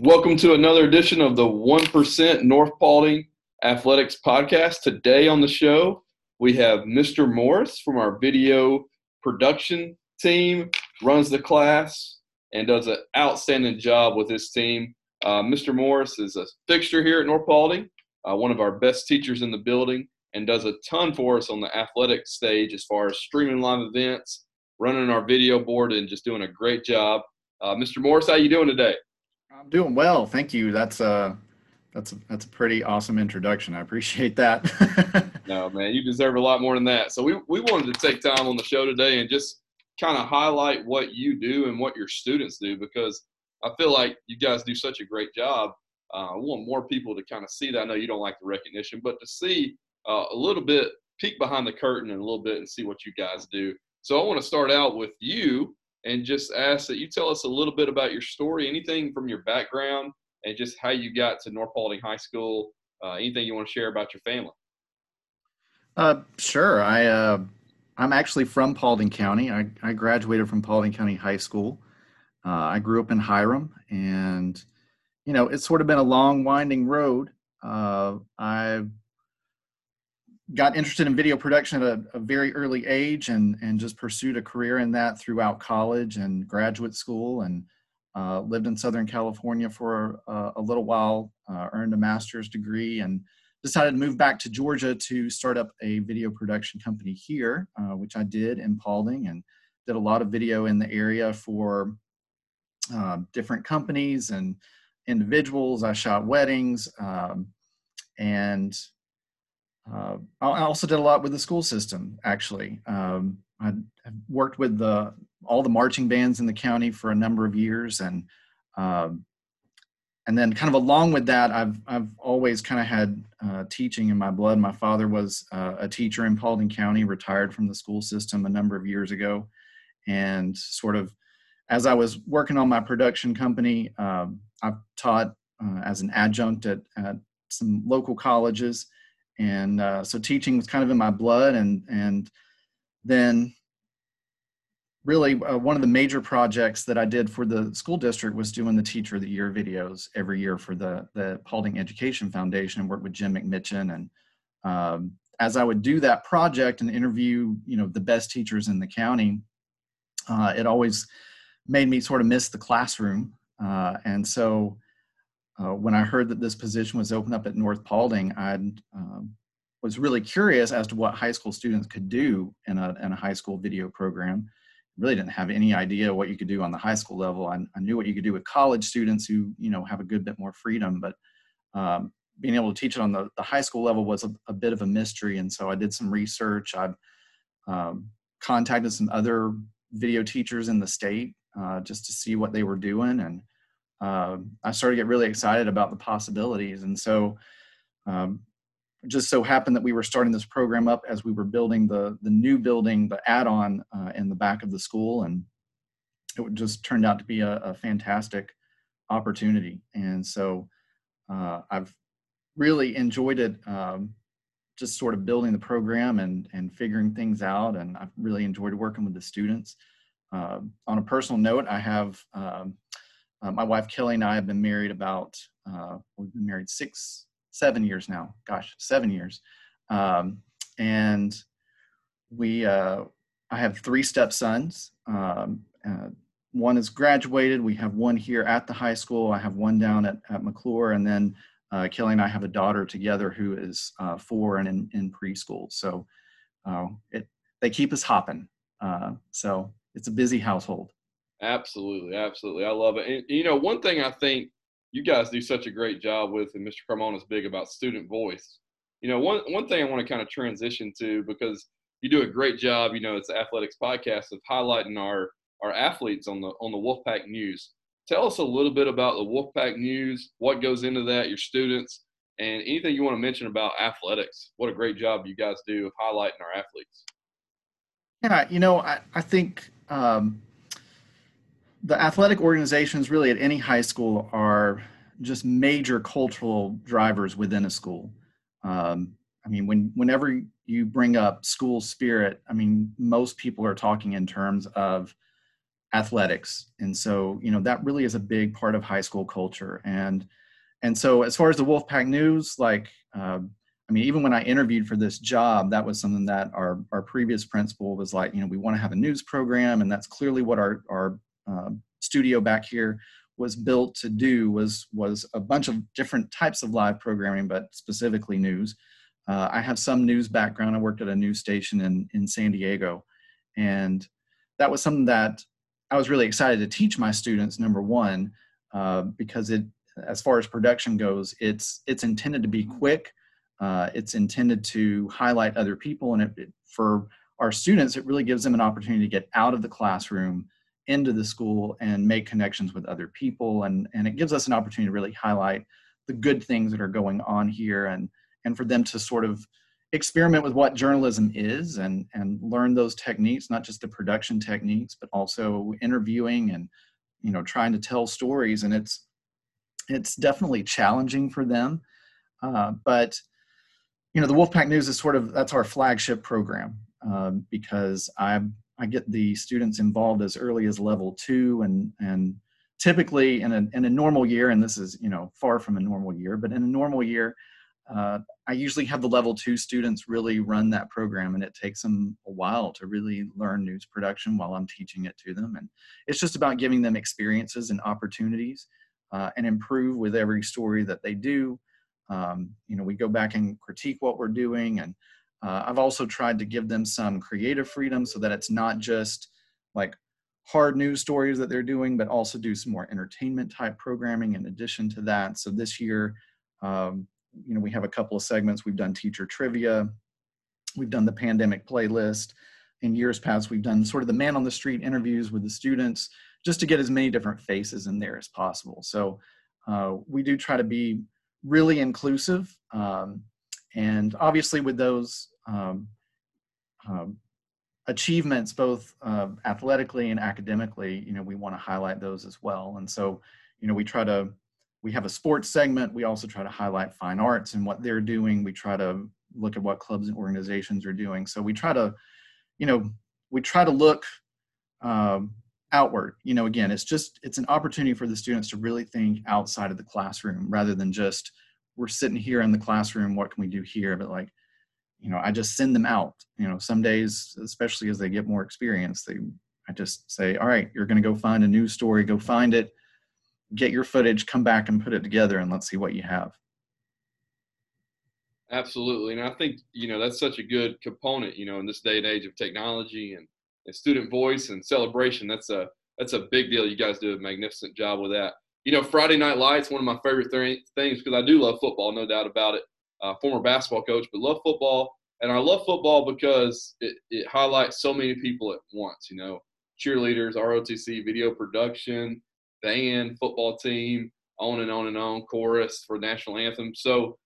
Welcome to another edition of the 1% North Paulding Athletics Podcast. Today on the show, we have Mr. Morris from our video production team, runs the class, and does an outstanding job with his team. Uh, Mr. Morris is a fixture here at North Paulding, uh, one of our best teachers in the building, and does a ton for us on the athletic stage as far as streaming live events, running our video board, and just doing a great job. Uh, Mr. Morris, how are you doing today? I'm doing well, thank you. That's a that's a, that's a pretty awesome introduction. I appreciate that. no, man, you deserve a lot more than that. So we we wanted to take time on the show today and just kind of highlight what you do and what your students do because I feel like you guys do such a great job. Uh, I want more people to kind of see that. I know you don't like the recognition, but to see uh, a little bit, peek behind the curtain and a little bit and see what you guys do. So I want to start out with you and just ask that you tell us a little bit about your story, anything from your background, and just how you got to North Paulding High School. Uh, anything you want to share about your family? Uh, sure. I uh, I'm actually from Paulding County. I, I graduated from Paulding County High School. Uh, I grew up in Hiram, and you know it's sort of been a long, winding road. Uh, I got interested in video production at a, a, very early age and, and just pursued a career in that throughout college and graduate school and uh, lived in Southern California for a, a little while, uh, earned a master's degree and decided to move back to Georgia to start up a video production company here, uh, which I did in Paulding and did a lot of video in the area for uh, different companies and individuals. I shot weddings um, and uh, I also did a lot with the school system. Actually, um, I worked with the all the marching bands in the county for a number of years, and um, and then kind of along with that, I've I've always kind of had uh, teaching in my blood. My father was uh, a teacher in Paulding County, retired from the school system a number of years ago, and sort of as I was working on my production company, um, I've taught uh, as an adjunct at, at some local colleges and uh, so teaching was kind of in my blood and and then really uh, one of the major projects that I did for the school district was doing the teacher of the year videos every year for the the Paulding Education Foundation and work with Jim McMitchin. And um, as I would do that project and interview you know the best teachers in the county uh, it always made me sort of miss the classroom. Uh, and so uh, when I heard that this position was open up at North Paulding, I um, was really curious as to what high school students could do in a, in a high school video program. Really didn't have any idea what you could do on the high school level. I, I knew what you could do with college students who, you know, have a good bit more freedom, but um, being able to teach it on the, the high school level was a, a, bit of a mystery. And so I did some research. I um, contacted some other video teachers in the state uh, just to see what they were doing. And um, I started to get really excited about the possibilities. And so, um, just so happened that we were starting this program up as we were building the the new building, the add-on uh, in the back of the school, and it just turned out to be a, a fantastic opportunity. And so, uh, I've really enjoyed it. Um, just sort of building the program and and figuring things out, and I've really enjoyed working with the students. Uh, on a personal note, I have um, uh, my wife Kelly and I have been married about uh, we've been married six, seven years now. Gosh, seven years, um, and we uh, I have three stepsons. Um, uh, one is graduated. We have one here at the high school. I have one down at, at McClure, and then uh, Kelly and I have a daughter together who is uh, four and in, in preschool. So it they keep us hopping. so it's a busy household. Absolutely, absolutely. I love it. And you know, one thing I think you guys do such a great job with, and Mr. Carmona is big about student voice. You know, one one thing I want to kind of transition to because you do a great job. You know, it's the athletics podcast of highlighting our our athletes on the on the Wolfpack News. Tell us a little bit about the Wolfpack News, what goes into that, your students, and anything you want to mention about athletics. What a great job you guys do of highlighting our athletes. Yeah, you know, I, I think um, the athletic organizations really at any high school are just major cultural drivers within a school. Um, I mean, when whenever you bring up school spirit, I mean, most people are talking in terms of athletics, and so you know that really is a big part of high school culture. And and so as far as the Wolfpack News, like uh, I mean, even when I interviewed for this job, that was something that our our previous principal was like, you know, we want to have a news program, and that's clearly what our our uh, studio back here was built to do was was a bunch of different types of live programming, but specifically news. Uh, I have some news background. I worked at a news station in in San Diego, and that was something that I was really excited to teach my students. Number one, uh, because it, as far as production goes, it's it's intended to be quick. Uh, it's intended to highlight other people, and it, it, for our students, it really gives them an opportunity to get out of the classroom into the school and make connections with other people. And and it gives us an opportunity to really highlight the good things that are going on here and and for them to sort of experiment with what journalism is and and learn those techniques not just the production techniques but also interviewing and you know trying to tell stories. And it's it's definitely challenging for them. Uh, but you know the wolfpack news is sort of that's our flagship program um, because i'm I get the students involved as early as level two and and typically in a, in a normal year, and this is you know far from a normal year, but in a normal year, uh, I usually have the level two students really run that program, and it takes them a while to really learn news production while I'm teaching it to them. And it's just about giving them experiences and opportunities, uh, and improve with every story that they do. Um, you know, we go back and critique what we're doing, and uh, I've also tried to give them some creative freedom so that it's not just like hard news stories that they're doing, but also do some more entertainment type programming in addition to that. So this year, um, you know, we have a couple of segments. We've done teacher trivia, we've done the pandemic playlist. In years past, we've done sort of the man on the street interviews with the students just to get as many different faces in there as possible. So uh, we do try to be really inclusive. Um, and obviously, with those um, um, achievements, both uh, athletically and academically, you know, we want to highlight those as well. And so, you know, we try to, we have a sports segment. We also try to highlight fine arts and what they're doing. We try to look at what clubs and organizations are doing. So we try to, you know, we try to look um, outward. You know, again, it's just, it's an opportunity for the students to really think outside of the classroom rather than just, we're sitting here in the classroom what can we do here but like you know i just send them out. You know some days especially as they get more experience they i just say all right you're going to go find a news story go find it get your footage come back and put it together and let's see what you have. Absolutely and i think you know that's such a good component you know in this day and age of technology and, and student voice and celebration that's a that's a big deal. You guys do a magnificent job with that. You know, Friday Night Lights, one of my favorite th- things because I do love football, no doubt about it. Uh, former basketball coach, but love football. And I love football because it, it highlights so many people at once, you know, cheerleaders, ROTC, video production, band, football team, on and on and on, chorus for national anthem. So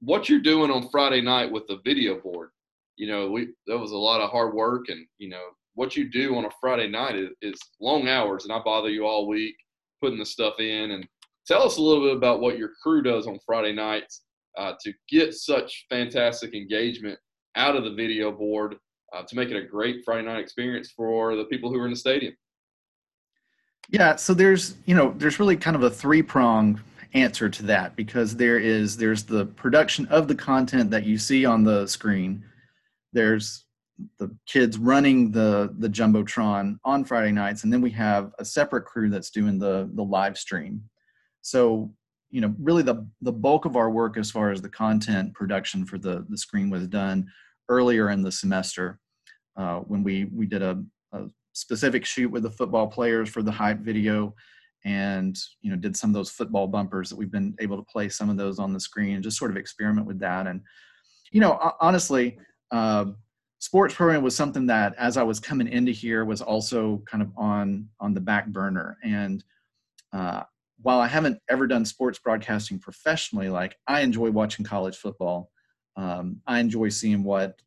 what you're doing on Friday night with the video board, you know, we that was a lot of hard work and, you know, what you do on a Friday night is, is long hours and I bother you all week putting the stuff in. And tell us a little bit about what your crew does on Friday nights uh, to get such fantastic engagement out of the video board uh, to make it a great Friday night experience for the people who are in the stadium. Yeah, so there's you know there's really kind of a three prong answer to that because there is there's the production of the content that you see on the screen. There's the kids running the the jumbotron on Friday nights, and then we have a separate crew that's doing the the live stream. So you know, really the the bulk of our work as far as the content production for the the screen was done earlier in the semester uh, when we we did a, a specific shoot with the football players for the hype video and you know did some of those football bumpers that we've been able to play some of those on the screen and just sort of experiment with that. And you know honestly uh, sports program was something that as i was coming into here was also kind of on on the back burner. And uh, while i haven't ever done sports broadcasting professionally like i enjoy watching college football. Um, i enjoy seeing what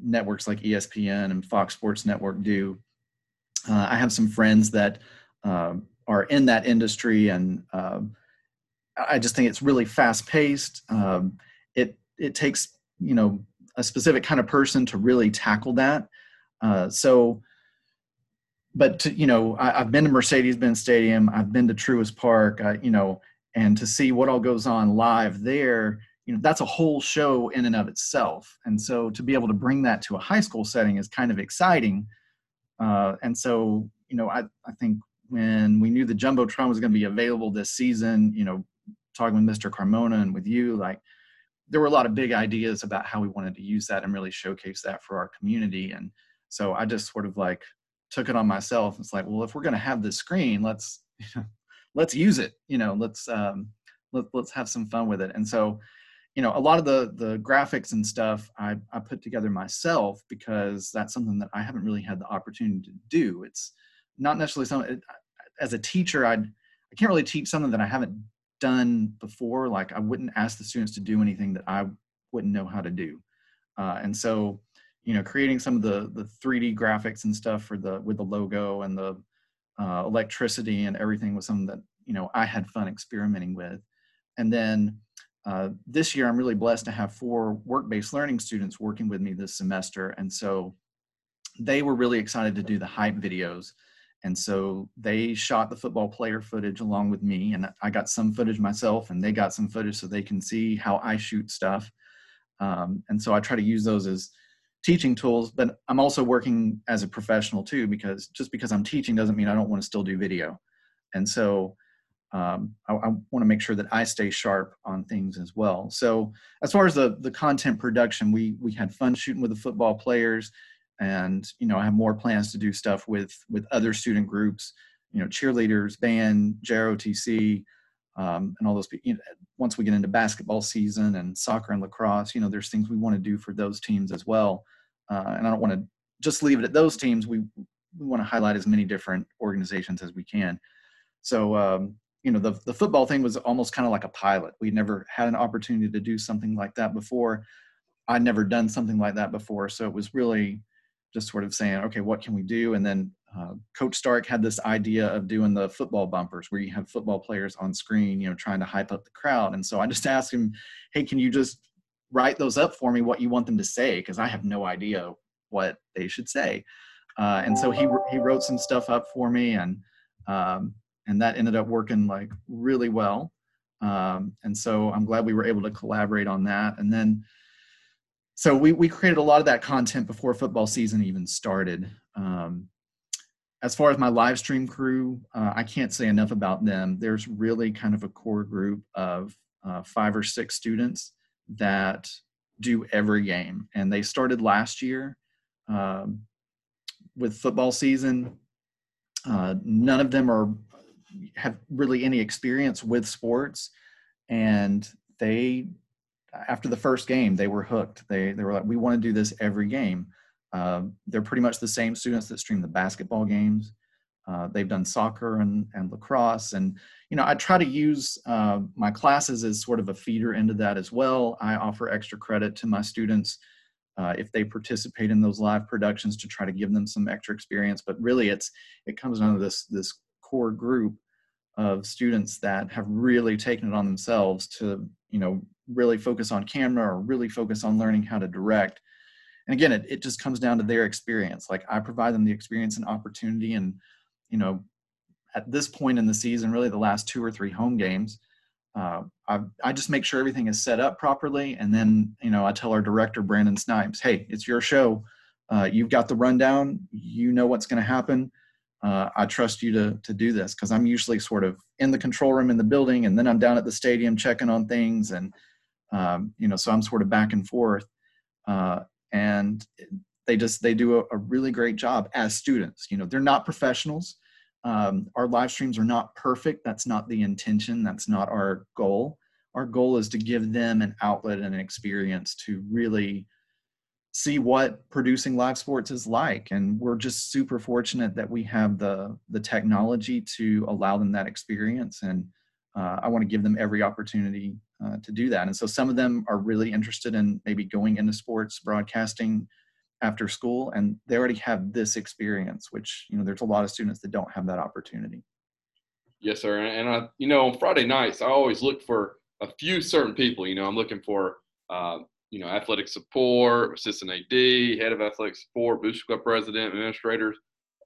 networks like espn and fox sports network do. Uh, i have some friends that uh, are in that industry and um, i just think it's really fast paced um, it it takes you know a specific kind of person to really tackle that. Uh, so, but to, you know, I, have been to Mercedes-Benz Stadium, I've been to Truist Park, I, you know, and to see what all goes on live there, you know, that's a whole show in and of itself. And so to be able to bring that to a high school setting is kind of exciting. Uh, and so, you know, I, I think when we knew the jumbotron was going to be available this season, you know, talking with Mr. Carmona and with you, like there were a lot of big ideas about how we wanted to use that and really showcase that for our community. And so I just sort of like took it on myself. It's like, well, if we're going to have this screen, let's you know, let's use it. You know, let's um, let, let's have some fun with it. And so, you know, a lot of the the graphics and stuff I I put together myself because that's something that I haven't really had the opportunity to do. It's not necessarily something as a teacher I'd I can't really teach something that I haven't done before. Like I wouldn't ask the students to do anything that I wouldn't know how to do. Uh, and so you know creating some of the the 3d graphics and stuff for the with the logo and the uh, electricity and everything was something that you know i had fun experimenting with. And then uh, this year i'm really blessed to have four work-based learning students working with me this semester. And so they were really excited to do the hype videos. And so they shot the football player footage along with me and i got some footage myself and they got some footage so they can see how i shoot stuff. Um, and so i try to use those as teaching tools, but I'm also working as a professional too, because just because I'm teaching doesn't mean I don't want to still do video. And so um, I, I want to make sure that I stay sharp on things as well. So as far as the, the content production, we, we had fun shooting with the football players and, you know, I have more plans to do stuff with, with other student groups, you know, cheerleaders, band, JROTC, um, and all those you know, once we get into basketball season and soccer and lacrosse you know there's things we want to do for those teams as well. Uh, and i don't want to just leave it at those teams. We we want to highlight as many different organizations as we can. So um, you know the, the football thing was almost kind of like a pilot. We never had an opportunity to do something like that before. I'd never done something like that before. So it was really just sort of saying okay what can we do? And then uh, Coach Stark had this idea of doing the football bumpers where you have football players on screen, you know, trying to hype up the crowd. And so I just asked him, hey, can you just write those up for me, what you want them to say? Because I have no idea what they should say. Uh, and so he, he wrote some stuff up for me and, um, and that ended up working like really well. Um, and so I'm glad we were able to collaborate on that. And then, so we, we created a lot of that content before football season even started. Um, as far as my live stream crew, uh, I can't say enough about them. There's really kind of a core group of uh, five or six students that do every game, and they started last year um, with football season. Uh, none of them are have really any experience with sports, and they after the first game they were hooked. They they were like, we want to do this every game. Uh, they're pretty much the same students that stream the basketball games. Uh, they've done soccer and, and lacrosse. And, you know, I try to use uh, my classes as sort of a feeder into that as well. I offer extra credit to my students uh, if they participate in those live productions to try to give them some extra experience. But really, it's it comes down to this this core group of students that have really taken it on themselves to, you know, really focus on camera or really focus on learning how to direct and again it, it just comes down to their experience. Like i provide them the experience and opportunity and you know at this point in the season really the last two or three home games uh, I, I just make sure everything is set up properly and then you know i tell our director brandon snipes hey it's your show. Uh, you've got the rundown. You know what's going to happen. Uh, i trust you to, to do this. Because i'm usually sort of in the control room in the building and then i'm down at the stadium checking on things and um, you know so i'm sort of back and forth. Uh, and they just they do a, a, really great job as students. You know they're not professionals. Um, our live streams are not perfect. That's not the intention. That's not our goal. Our goal is to give them an outlet and an experience to really see what producing live sports is like. And we're just super fortunate that we have the the technology to allow them that experience. And uh, i want to give them every opportunity uh, to do that. And so some of them are really interested in maybe going into sports broadcasting after school, and they already have this experience, which you know there's a lot of students that don't have that opportunity. Yes, sir. And I, you know, on Friday nights, I always look for a few certain people. You know, I'm looking for, uh, you know, athletic support, assistant AD, head of athletic support, booster club president, administrators.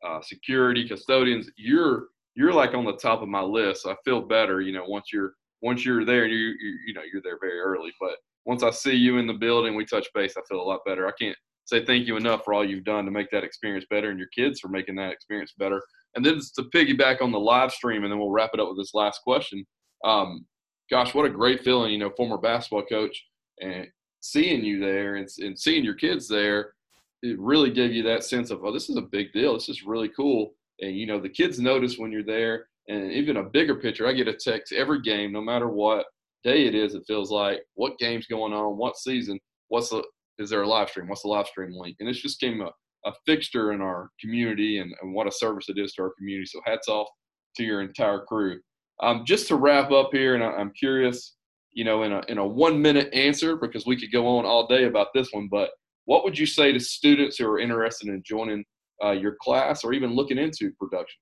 uh, security, custodians. You're you're like on the top of my list. I feel better, you know, once you're once you're there. You you you know you're there very early, but once I see you in the building, we touch base. I feel a lot better. I can't say thank you enough for all you've done to make that experience better, and your kids for making that experience better. And then to piggyback on the live stream, and then we'll wrap it up with this last question. Um, gosh, what a great feeling, you know, former basketball coach, and seeing you there and, and seeing your kids there, it really gave you that sense of, oh, this is a big deal. This is really cool. And, you know, the kids notice when you're there. And even a bigger picture, I get a text every game, no matter what day it is, it feels like, what game's going on, what season, what's the, is there a live stream? What's the live stream link? And it's just came a, a fixture in our community and, and what a service it is to our community. So hats off to your entire crew. Um, just to wrap up here, and I, I'm curious, you know, in a in a one minute answer because we could go on all day about this one. But what would you say to students who are interested in joining uh, your class or even looking into production?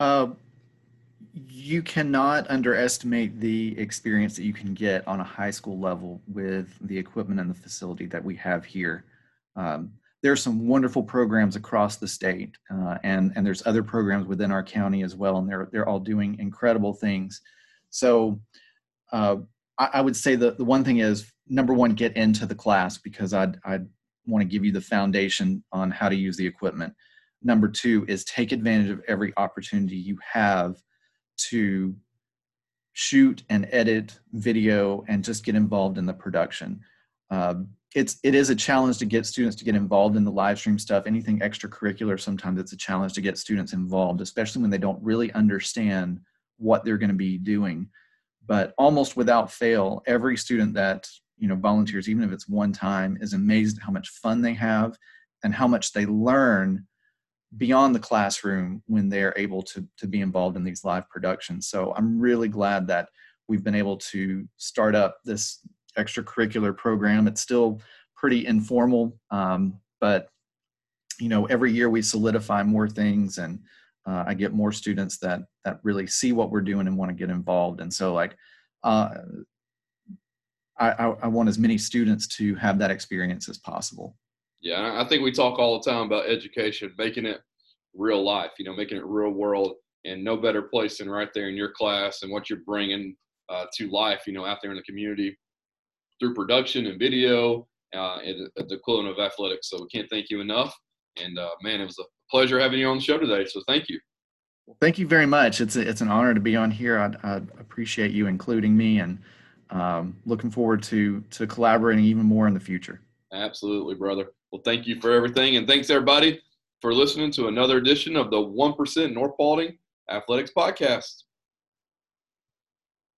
Uh, you cannot underestimate the experience that you can get on a high school level with the equipment and the facility that we have here. Um, there are some wonderful programs across the state, uh, and and there's other programs within our county as well, and they're they're all doing incredible things. So, uh, I, I, would say that the one thing is number one, get into the class because I'd I'd want to give you the foundation on how to use the equipment. Number two is take advantage of every opportunity you have to shoot and edit video and just get involved in the production. Uh, it's it is a challenge to get students to get involved in the live stream stuff anything extracurricular sometimes it's a challenge to get students involved especially when they don't really understand what they're going to be doing but almost without fail every student that you know volunteers even if it's one time is amazed at how much fun they have and how much they learn beyond the classroom when they're able to to be involved in these live productions so i'm really glad that we've been able to start up this extracurricular program. It's still pretty informal, um, but you know, every year we solidify more things, and uh, I get more students that that really see what we're doing and want to get involved. And so, like, uh, I, I want as many students to have that experience as possible. Yeah, I think we talk all the time about education, making it real life. You know, making it real world, and no better place than right there in your class and what you're bringing uh, to life. You know, out there in the community through production and video uh, at, the equivalent of athletics. So we can't thank you enough. And uh, man, it was a pleasure having you on the show today. So thank you. Well, thank you very much. It's a, it's an honor to be on here. I, I appreciate you including me, and um, looking forward to to collaborating even more in the future. Absolutely, brother. Well, thank you for everything, and thanks everybody for listening to another edition of the One Percent North Paulding Athletics Podcast.